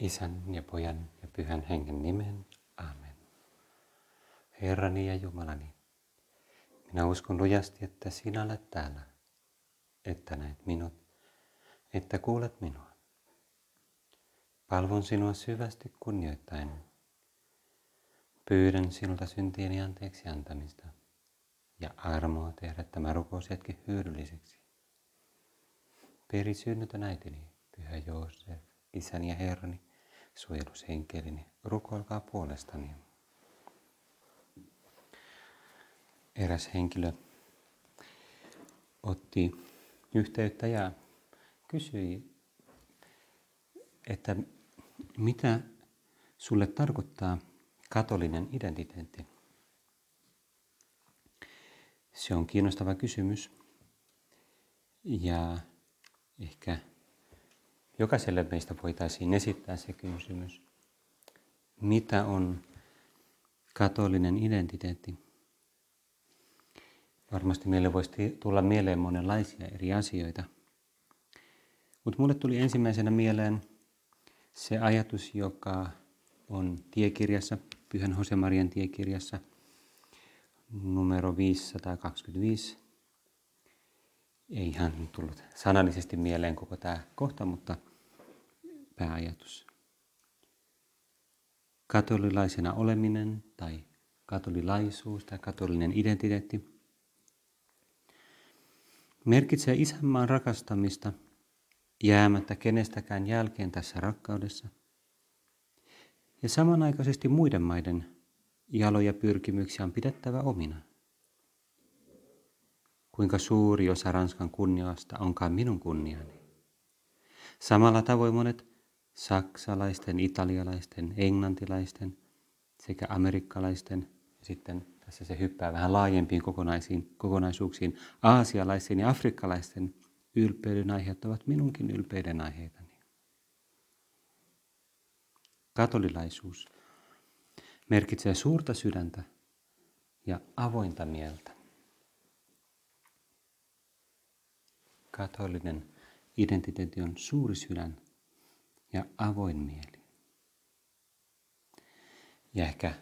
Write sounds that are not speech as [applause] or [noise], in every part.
Isän ja Pojan ja Pyhän Hengen nimen. Amen. Herrani ja Jumalani, minä uskon lujasti, että sinä olet täällä, että näet minut, että kuulet minua. Palvon sinua syvästi kunnioittain. Pyydän sinulta syntieni anteeksi antamista ja armoa tehdä tämä rukoushetki hyödylliseksi. Peri synnytön äitini, Pyhä Joosef, isäni ja Herrani, suojelusenkelini, rukoilkaa puolestani. Eräs henkilö otti yhteyttä ja kysyi, että mitä sulle tarkoittaa katolinen identiteetti? Se on kiinnostava kysymys ja ehkä jokaiselle meistä voitaisiin esittää se kysymys, mitä on katolinen identiteetti? Varmasti meille voisi tulla mieleen monenlaisia eri asioita. Mutta mulle tuli ensimmäisenä mieleen se ajatus, joka on tiekirjassa, Pyhän Josemarian tiekirjassa, numero 525. Ei ihan tullut sanallisesti mieleen koko tämä kohta, mutta pääajatus. Katolilaisena oleminen tai katolilaisuus tai katolinen identiteetti merkitsee isänmaan rakastamista jäämättä kenestäkään jälkeen tässä rakkaudessa ja samanaikaisesti muiden maiden jaloja pyrkimyksiä on pidettävä omina. Kuinka suuri osa Ranskan kunniasta onkaan minun kunniani. Samalla tavoin monet saksalaisten, italialaisten, englantilaisten sekä amerikkalaisten ja sitten tässä se hyppää vähän laajempiin kokonaisiin, kokonaisuuksiin, aasialaisten ja afrikkalaisten ylpeyden aiheet ovat minunkin ylpeyden aiheitani. Katolilaisuus merkitsee suurta sydäntä ja avointa mieltä. Katolinen identiteetti on suuri sydän ja avoin mieli. Ja ehkä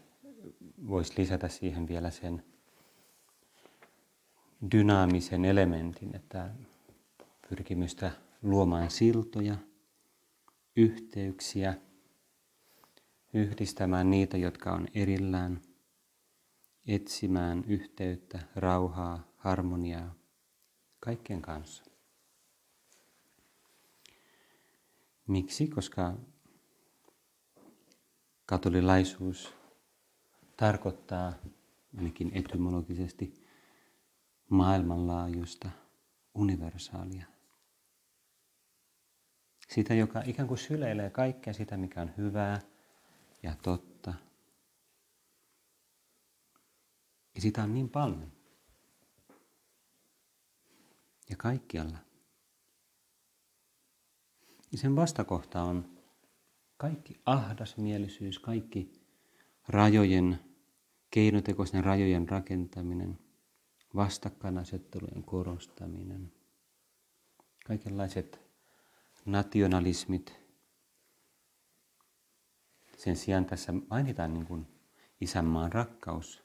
voisi lisätä siihen vielä sen dynaamisen elementin, että pyrkimystä luomaan siltoja, yhteyksiä, yhdistämään niitä, jotka on erillään, etsimään yhteyttä, rauhaa, harmoniaa kaikkien kanssa. Miksi? Koska katolilaisuus tarkoittaa ainakin etymologisesti maailmanlaajuista, universaalia. Sitä, joka ikään kuin syleilee kaikkea sitä, mikä on hyvää ja totta. Ja sitä on niin paljon. Ja kaikkialla. Ja sen vastakohta on kaikki ahdasmielisyys, kaikki rajojen, keinotekoisten rajojen rakentaminen, vastakkainasettelujen korostaminen, kaikenlaiset nationalismit. Sen sijaan tässä mainitaan niin kuin isänmaan rakkaus,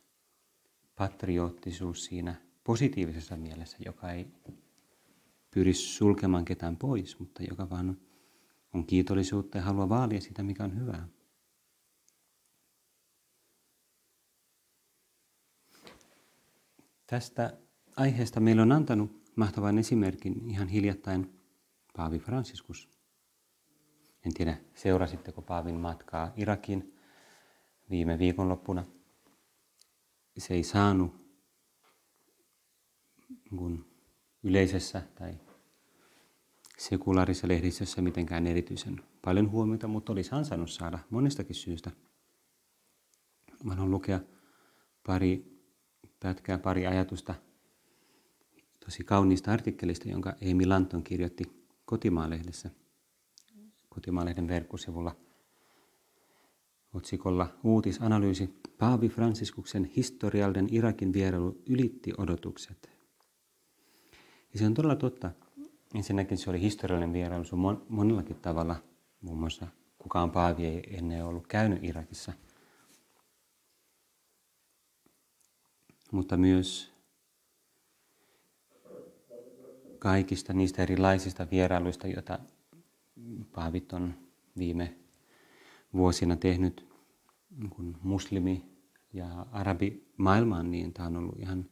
patriottisuus siinä positiivisessa mielessä, joka ei pyri sulkemaan ketään pois, mutta joka vaan on kiitollisuutta ja haluaa vaalia sitä, mikä on hyvää. Tästä aiheesta meillä on antanut mahtavan esimerkin ihan hiljattain Paavi Franciscus. En tiedä, seurasitteko Paavin matkaa Irakin viime viikonloppuna. Se ei saanut kun yleisessä tai sekulaarisessa lehdistössä mitenkään erityisen paljon huomiota, mutta olisi ansainnut saada monestakin syystä. Mä haluan lukea pari pätkää, pari ajatusta tosi kauniista artikkelista, jonka Amy Lanton kirjoitti Kotimaalehdessä, Kotimaalehden verkkosivulla otsikolla Uutisanalyysi Paavi Fransiskuksen historiallinen Irakin vierailu ylitti odotukset. Ja se on todella totta. Ensinnäkin se oli historiallinen vierailu, se on monellakin tavalla, muun muassa kukaan paavi ei ennen ollut käynyt Irakissa. Mutta myös kaikista niistä erilaisista vierailuista, joita paavit on viime vuosina tehnyt kun muslimi- ja arabimaailmaan, niin tämä on ollut ihan,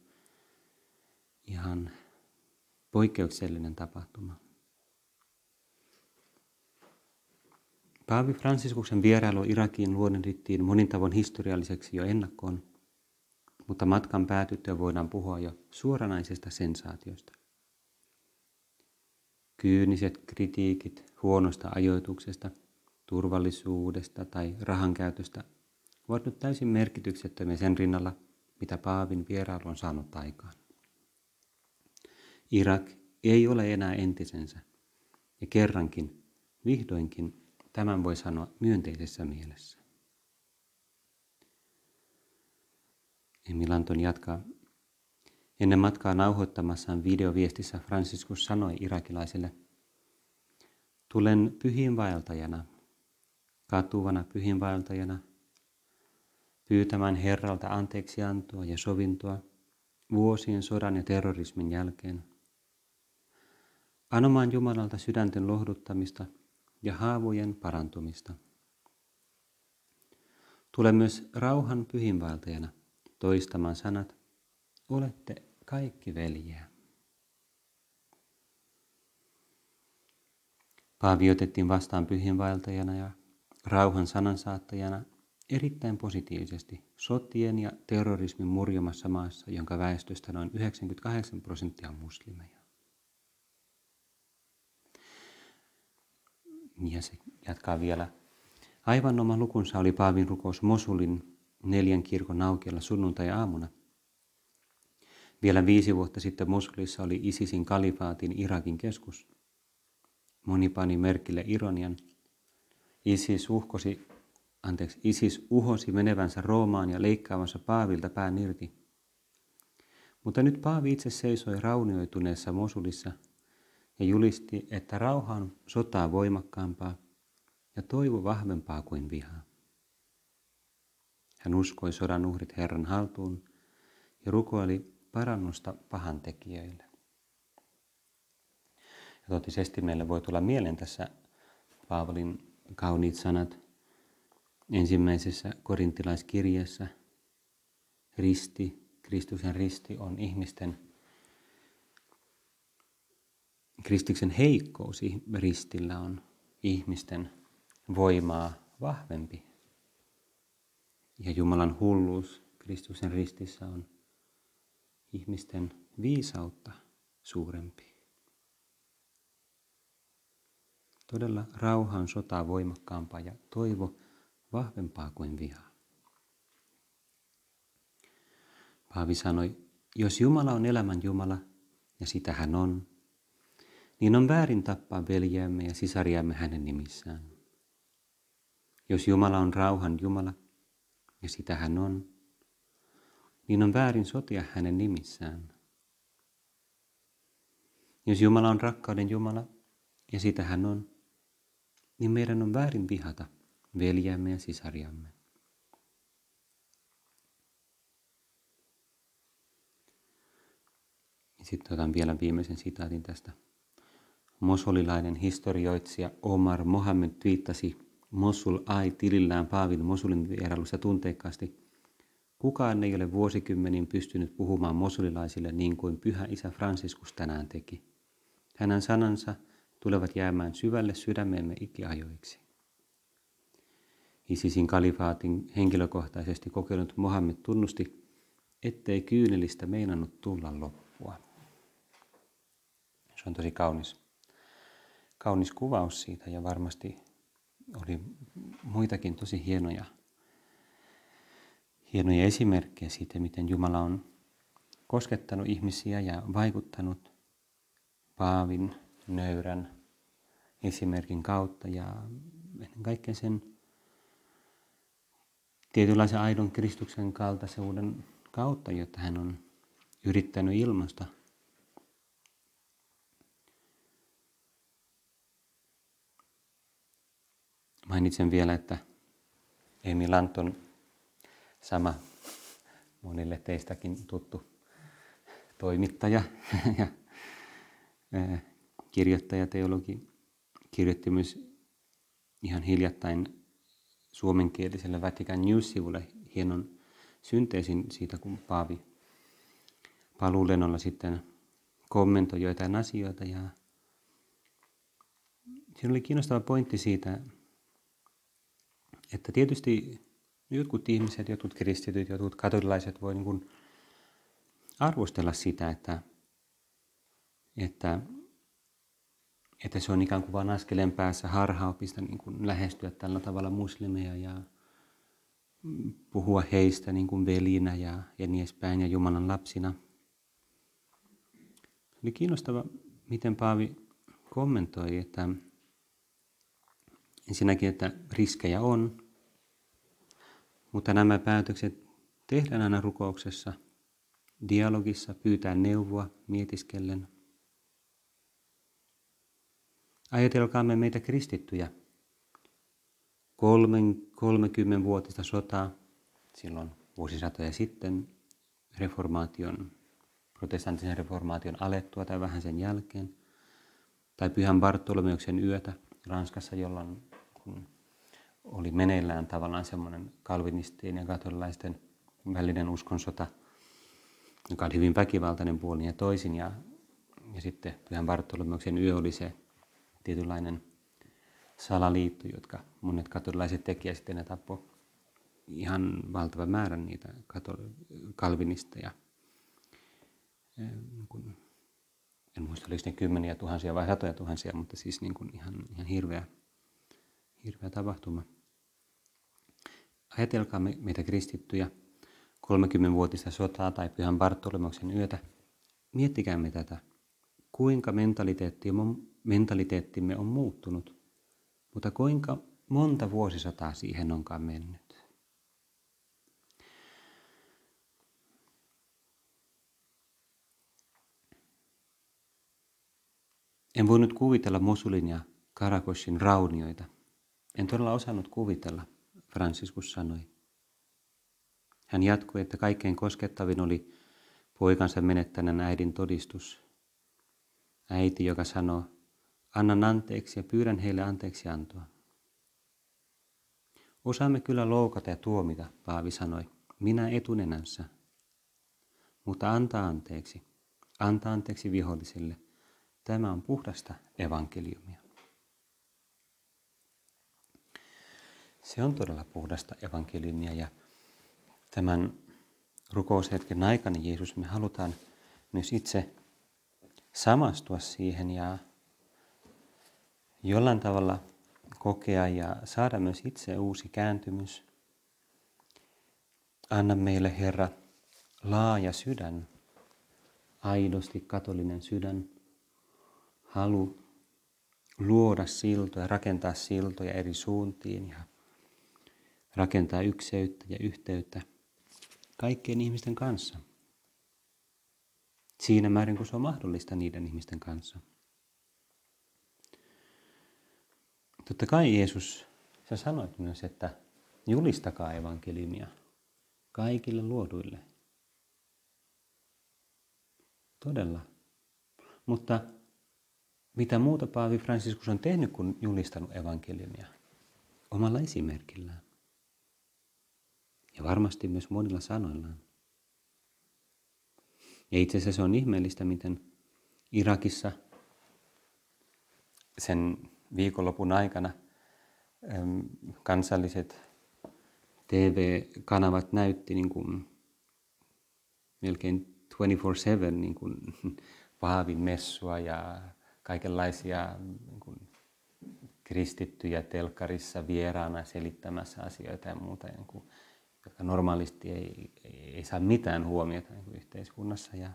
ihan poikkeuksellinen tapahtuma. Paavi Fransiskuksen vierailu Irakiin luonnehdittiin monin tavoin historialliseksi jo ennakkoon, mutta matkan päätyttyä voidaan puhua jo suoranaisesta sensaatiosta. Kyyniset kritiikit huonosta ajoituksesta, turvallisuudesta tai rahankäytöstä ovat nyt täysin merkityksettömiä sen rinnalla, mitä Paavin vierailu on saanut aikaan. Irak ei ole enää entisensä, ja kerrankin, vihdoinkin, tämän voi sanoa myönteisessä mielessä. Emil Anton jatkaa. Ennen matkaa nauhoittamassaan videoviestissä Franciscus sanoi irakilaisille, Tulen pyhinvaeltajana, katuvana pyhinvaeltajana, pyytämään Herralta anteeksiantoa ja sovintoa vuosien sodan ja terrorismin jälkeen, anomaan Jumalalta sydänten lohduttamista ja haavojen parantumista. Tule myös rauhan pyhinvaeltajana toistamaan sanat, olette kaikki veljeä. Paavi otettiin vastaan pyhinvaeltajana ja rauhan sanansaattajana erittäin positiivisesti sotien ja terrorismin murjomassa maassa, jonka väestöstä noin 98 prosenttia on muslimeja. Ja se jatkaa vielä. Aivan oma lukunsa oli Paavin rukous Mosulin neljän kirkon aukiella sunnuntai-aamuna. Vielä viisi vuotta sitten Mosulissa oli ISISin kalifaatin Irakin keskus. Moni pani merkille ironian. ISIS uhkosi anteeksi, Isis uhosi menevänsä Roomaan ja leikkaavansa Paavilta pään irti. Mutta nyt Paavi itse seisoi raunioituneessa Mosulissa ja julisti, että rauha on sotaa voimakkaampaa ja toivo vahvempaa kuin vihaa. Hän uskoi sodan uhrit Herran haltuun ja rukoili parannusta pahantekijöille. Ja totisesti meille voi tulla mieleen tässä Paavalin kauniit sanat ensimmäisessä korintilaiskirjassa risti, Kristuksen risti on ihmisten, Kristuksen heikkous ristillä on ihmisten voimaa vahvempi. Ja Jumalan hulluus Kristuksen ristissä on ihmisten viisautta suurempi. Todella rauha on sotaa voimakkaampaa ja toivo vahvempaa kuin viha. Paavi sanoi, jos Jumala on elämän Jumala, ja sitä hän on, niin on väärin tappaa veljeämme ja sisariamme hänen nimissään. Jos Jumala on rauhan Jumala, ja sitä hän on, niin on väärin sotia hänen nimissään. Jos Jumala on rakkauden Jumala, ja sitä hän on, niin meidän on väärin vihata veljämme ja sisariamme. Sitten otan vielä viimeisen sitaatin tästä. Mosolilainen historioitsija Omar Mohammed viittasi Mosul ai tilillään Paavin Mosulin vierailussa tunteikkaasti. Kukaan ei ole vuosikymmenin pystynyt puhumaan mosulilaisille niin kuin pyhä isä Franciscus tänään teki. Hänen sanansa tulevat jäämään syvälle sydämemme ikiajoiksi. ISISin kalifaatin henkilökohtaisesti kokenut Mohammed tunnusti, ettei kyynelistä meinannut tulla loppua. Se on tosi kaunis, kaunis kuvaus siitä ja varmasti oli muitakin tosi hienoja, hienoja esimerkkejä siitä, miten Jumala on koskettanut ihmisiä ja vaikuttanut Paavin nöyrän esimerkin kautta ja ennen kaikkea sen tietynlaisen aidon Kristuksen kaltaisuuden kautta, jota hän on yrittänyt ilmasta. Mainitsen vielä, että Emi Lanton sama monille teistäkin tuttu toimittaja [laughs] ja kirjoittaja, teologi, kirjoitti myös ihan hiljattain suomenkieliselle Vatican News-sivulle hienon synteesin siitä, kun Paavi paluulennolla sitten kommentoi joitain asioita. Ja siinä oli kiinnostava pointti siitä, että tietysti jotkut ihmiset, jotkut kristityt, jotkut katolilaiset voi niin kuin arvostella sitä, että, että, että se on ikään kuin vain askeleen päässä harhaopista niin kuin lähestyä tällä tavalla muslimeja ja puhua heistä niin kuin velinä ja, ja niin edespäin ja Jumalan lapsina. Oli kiinnostava, miten Paavi kommentoi, että ensinnäkin, että riskejä on, mutta nämä päätökset tehdään aina rukouksessa, dialogissa, pyytää neuvoa, mietiskellen. Ajatelkaamme meitä kristittyjä. Kolmen, 30-vuotista sotaa, silloin vuosisatoja sitten, reformaation, protestanttisen reformaation alettua tai vähän sen jälkeen, tai Pyhän Bartolomeuksen yötä Ranskassa, jolloin kun oli meneillään tavallaan semmoinen kalvinistien ja katolilaisten välinen uskonsota, joka oli hyvin väkivaltainen puolin ja toisin. Ja, ja sitten Pyhän Bartolomeuksen yö oli se tietynlainen salaliitto, jotka monet katolilaiset teki ja sitten ne tappoi ihan valtavan määrän niitä kalvinisteja. Niin en muista, oliko ne kymmeniä tuhansia vai satoja tuhansia, mutta siis niin kuin ihan, ihan hirveä hirveä tapahtuma. Ajatelkaa meitä kristittyjä 30-vuotista sotaa tai pyhän Bartolomoksen yötä. Miettikäämme tätä, kuinka mentaliteettimme on muuttunut, mutta kuinka monta vuosisataa siihen onkaan mennyt. En voinut kuvitella Mosulin ja Karakoshin raunioita – en todella osannut kuvitella, Franciscus sanoi. Hän jatkoi, että kaikkein koskettavin oli poikansa menettäneen äidin todistus. Äiti, joka sanoo, annan anteeksi ja pyydän heille anteeksi antoa. Osaamme kyllä loukata ja tuomita, Paavi sanoi, minä etunenänsä. Mutta antaa anteeksi, antaa anteeksi vihollisille. Tämä on puhdasta evankeliumia. Se on todella puhdasta evankeliumia ja tämän rukoushetken aikana Jeesus me halutaan myös itse samastua siihen ja jollain tavalla kokea ja saada myös itse uusi kääntymys. Anna meille Herra laaja sydän, aidosti katolinen sydän, halu luoda siltoja, rakentaa siltoja eri suuntiin ja rakentaa ykseyttä ja yhteyttä kaikkien ihmisten kanssa. Siinä määrin, kun se on mahdollista niiden ihmisten kanssa. Totta kai Jeesus, sä sanoit myös, että julistakaa evankeliumia kaikille luoduille. Todella. Mutta mitä muuta Paavi Franciscus on tehnyt kuin julistanut evankeliumia? Omalla esimerkillään ja varmasti myös monilla sanoillaan. Ja itse asiassa se on ihmeellistä, miten Irakissa sen viikonlopun aikana kansalliset TV-kanavat näytti niin kuin melkein 24-7 niin kuin [laughs] Paavin messua ja kaikenlaisia niin kuin kristittyjä telkkarissa vieraana selittämässä asioita ja muuta. Niin kuin jotka normaalisti ei, ei, saa mitään huomiota niin yhteiskunnassa ja,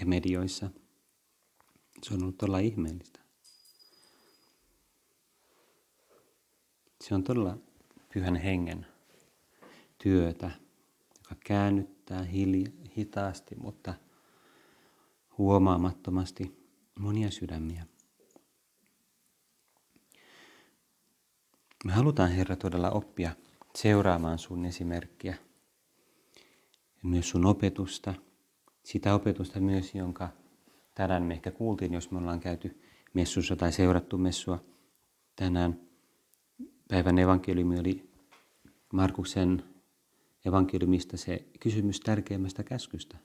ja medioissa. Se on ollut todella ihmeellistä. Se on todella pyhän hengen työtä, joka käännyttää hilja, hitaasti, mutta huomaamattomasti monia sydämiä. Me halutaan, Herra, todella oppia seuraamaan sun esimerkkiä ja myös sun opetusta, sitä opetusta myös, jonka tänään me ehkä kuultiin, jos me ollaan käyty messussa tai seurattu messua. Tänään päivän evankeliumi oli Markuksen evankeliumista se kysymys tärkeimmästä käskystä.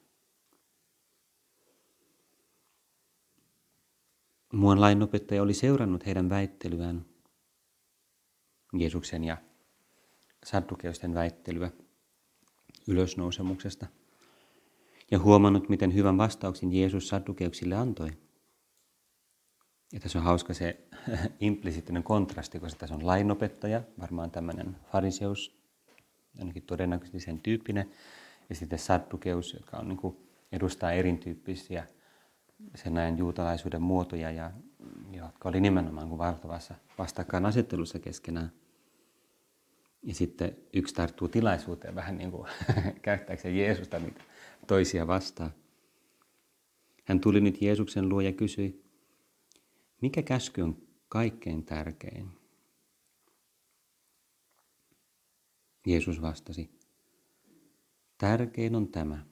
Muun lainopettaja oli seurannut heidän väittelyään, Jeesuksen ja saddukeusten väittelyä ylösnousemuksesta, ja huomannut, miten hyvän vastauksen Jeesus saddukeuksille antoi. Ja tässä on hauska se [laughs] implisiittinen kontrasti, koska tässä on lainopettaja, varmaan tämmöinen fariseus, ainakin todennäköisesti sen tyyppinen, ja sitten saddukeus, joka on, niin kuin, edustaa erityyppisiä sen ajan juutalaisuuden muotoja, ja, jotka oli nimenomaan kuin valtavassa vastakkainasettelussa keskenään. Ja sitten yksi tarttuu tilaisuuteen vähän niin kuin [laughs] käyttääkseen Jeesusta niitä toisia vastaan. Hän tuli nyt Jeesuksen luo ja kysyi, mikä käsky on kaikkein tärkein? Jeesus vastasi, tärkein on tämä.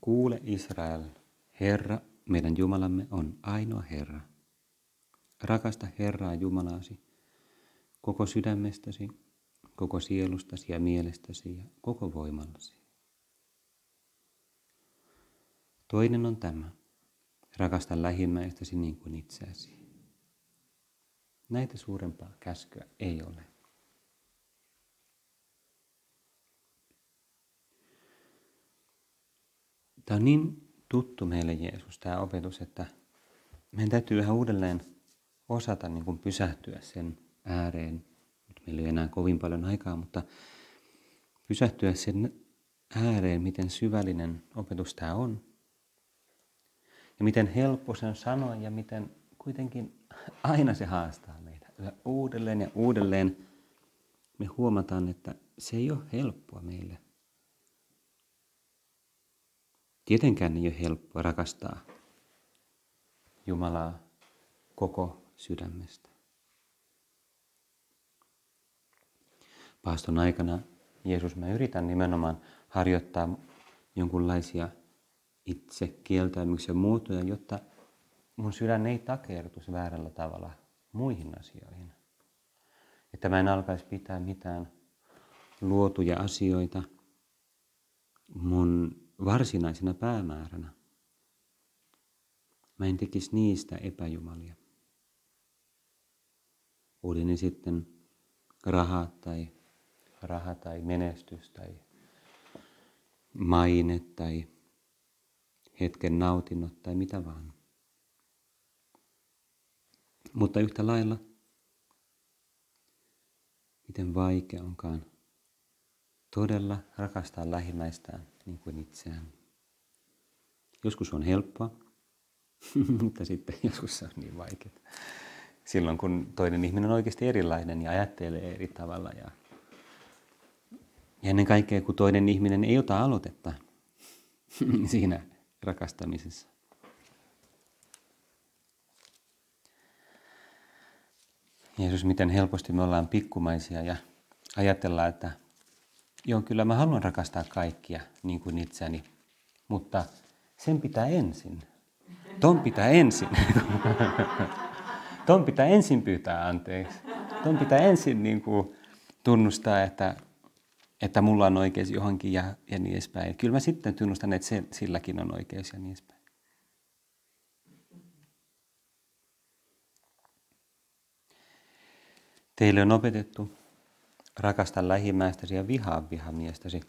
Kuule Israel, Herra, meidän Jumalamme on ainoa Herra. Rakasta Herraa Jumalaasi koko sydämestäsi, koko sielustasi ja mielestäsi ja koko voimallasi. Toinen on tämä. Rakasta lähimmäistäsi niin kuin itseäsi. Näitä suurempaa käskyä ei ole. Tämä on niin tuttu meille Jeesus, tämä opetus, että meidän täytyy yhä uudelleen osata niin kuin pysähtyä sen ääreen. Nyt meillä ei enää kovin paljon aikaa, mutta pysähtyä sen ääreen, miten syvällinen opetus tämä on. Ja miten helppo se on sanoa ja miten kuitenkin aina se haastaa meitä. Yhä uudelleen ja uudelleen me huomataan, että se ei ole helppoa meille. Tietenkään ei ole helppoa rakastaa Jumalaa koko sydämestä. Paaston aikana Jeesus, mä yritän nimenomaan harjoittaa jonkunlaisia itse kieltäymyksen muotoja, jotta mun sydän ei takertus väärällä tavalla muihin asioihin. Että mä en alkaisi pitää mitään luotuja asioita mun varsinaisena päämääränä. Mä en tekisi niistä epäjumalia. Oli ne sitten rahat tai raha tai menestys tai maine tai hetken nautinnot tai mitä vaan. Mutta yhtä lailla, miten vaikea onkaan todella rakastaa lähimmäistään niin kuin itseään. Joskus on helppoa, [laughs] mutta sitten joskus se on niin vaikeaa. Silloin kun toinen ihminen on oikeasti erilainen ja ajattelee eri tavalla ja, ja ennen kaikkea kun toinen ihminen ei ota aloitetta [laughs] siinä rakastamisessa. Jeesus, miten helposti me ollaan pikkumaisia ja ajatellaan, että joo, kyllä mä haluan rakastaa kaikkia niin kuin itseäni, mutta sen pitää ensin. Ton pitää ensin. [laughs] Ton pitää ensin pyytää anteeksi. Ton pitää ensin niin kuin tunnustaa, että että mulla on oikeus johonkin ja, ja niin edespäin. Kyllä mä sitten tunnustan, että se, silläkin on oikeus ja niin edespäin. Teille on opetettu rakasta lähimmäistäsi ja vihaa vihamiestäsi.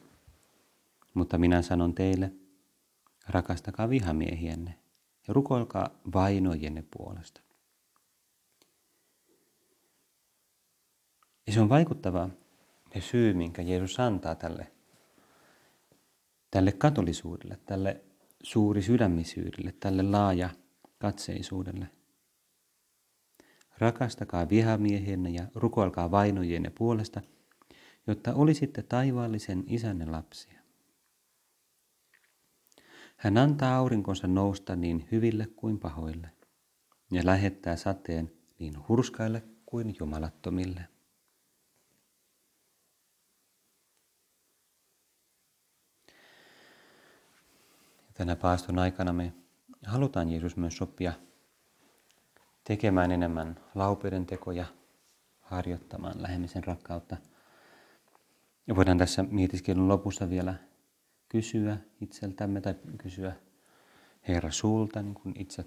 Mutta minä sanon teille, rakastakaa vihamiehienne ja rukoilkaa vainojenne puolesta. Ja se on vaikuttavaa, ja syy, minkä Jeesus antaa tälle, tälle katolisuudelle, tälle suuri sydämisyydelle, tälle laaja katseisuudelle. Rakastakaa vihamiehienne ja rukoilkaa vainojenne puolesta, jotta olisitte taivaallisen isänne lapsia. Hän antaa aurinkonsa nousta niin hyville kuin pahoille ja lähettää sateen niin hurskaille kuin jumalattomille. Tänä paaston aikana me halutaan Jeesus myös sopia tekemään enemmän laupeuden tekoja, harjoittamaan lähemisen rakkautta. Ja voidaan tässä mietiskelun lopussa vielä kysyä itseltämme tai kysyä Herra sulta, niin kuin itse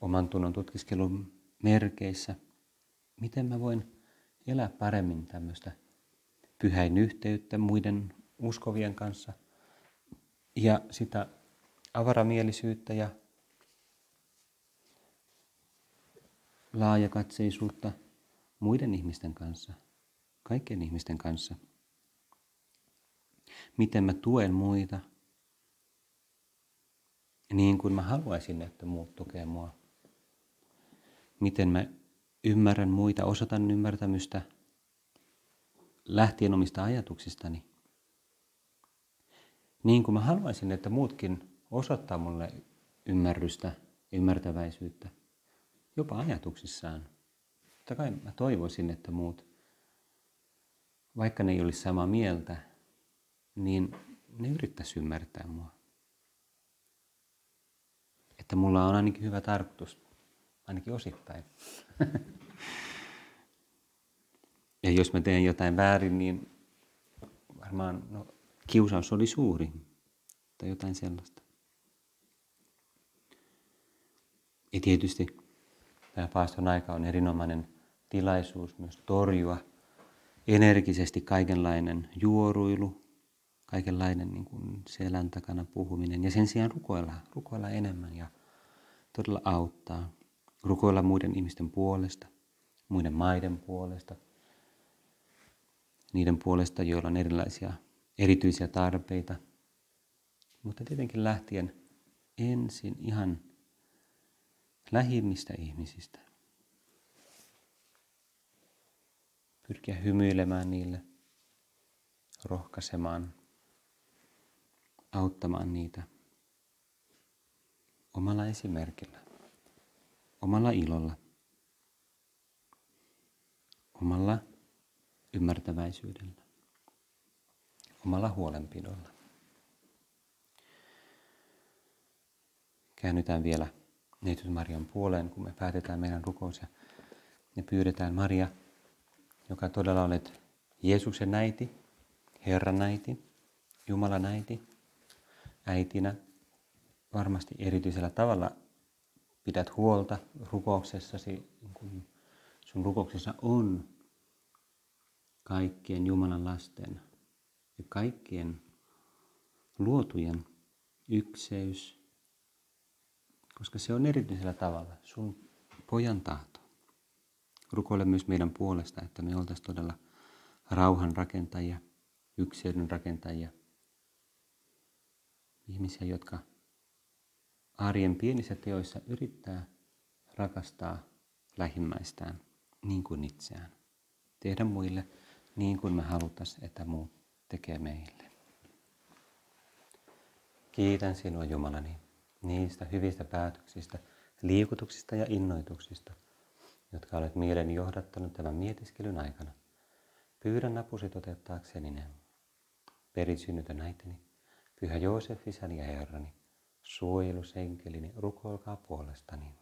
oman tunnon tutkiskelun merkeissä, miten mä voin elää paremmin tämmöistä pyhäin yhteyttä muiden uskovien kanssa ja sitä avaramielisyyttä ja laajakatseisuutta muiden ihmisten kanssa, kaikkien ihmisten kanssa. Miten mä tuen muita niin kuin mä haluaisin, että muut tukee mua. Miten mä ymmärrän muita, osoitan ymmärtämystä lähtien omista ajatuksistani. Niin kuin mä haluaisin, että muutkin osoittaa mulle ymmärrystä, ymmärtäväisyyttä, jopa ajatuksissaan. Totta kai mä toivoisin, että muut, vaikka ne ei olisi samaa mieltä, niin ne yrittäisi ymmärtää mua. Että mulla on ainakin hyvä tarkoitus, ainakin osittain. [laughs] ja jos mä teen jotain väärin, niin varmaan no, kiusaus oli suuri tai jotain sellaista. Ja tietysti tämä paaston aika on erinomainen tilaisuus myös torjua energisesti kaikenlainen juoruilu, kaikenlainen niin kuin selän takana puhuminen. Ja sen sijaan rukoilla, rukoilla enemmän ja todella auttaa. Rukoilla muiden ihmisten puolesta, muiden maiden puolesta, niiden puolesta, joilla on erilaisia erityisiä tarpeita, mutta tietenkin lähtien ensin ihan lähimmistä ihmisistä. Pyrkiä hymyilemään niille, rohkaisemaan, auttamaan niitä omalla esimerkillä, omalla ilolla, omalla ymmärtäväisyydellä, omalla huolenpidolla. Käännytään vielä Neitsyt Marian puoleen, kun me päätetään meidän rukous ja, ja pyydetään Maria, joka todella olet Jeesuksen näiti, Herran näiti, Jumalan näiti, äitinä. Varmasti erityisellä tavalla pidät huolta rukouksessasi, kun sun rukouksessa on kaikkien Jumalan lasten ja kaikkien luotujen ykseys, koska se on erityisellä tavalla sun pojan tahto. Rukoile myös meidän puolesta, että me oltaisiin todella rauhan rakentajia, ykseyden rakentajia, ihmisiä, jotka arjen pienissä teoissa yrittää rakastaa lähimmäistään niin kuin itseään. Tehdä muille niin kuin me haluttaisiin, että muut tekee meille. Kiitän sinua Jumalani niistä hyvistä päätöksistä, liikutuksista ja innoituksista, jotka olet mielen johdattanut tämän mietiskelyn aikana. Pyydän apusi toteuttaakseni ne. Perisynnytä näiteni, Pyhä Joosef, isäni ja Herrani, suojelusenkelini, rukoilkaa puolestani.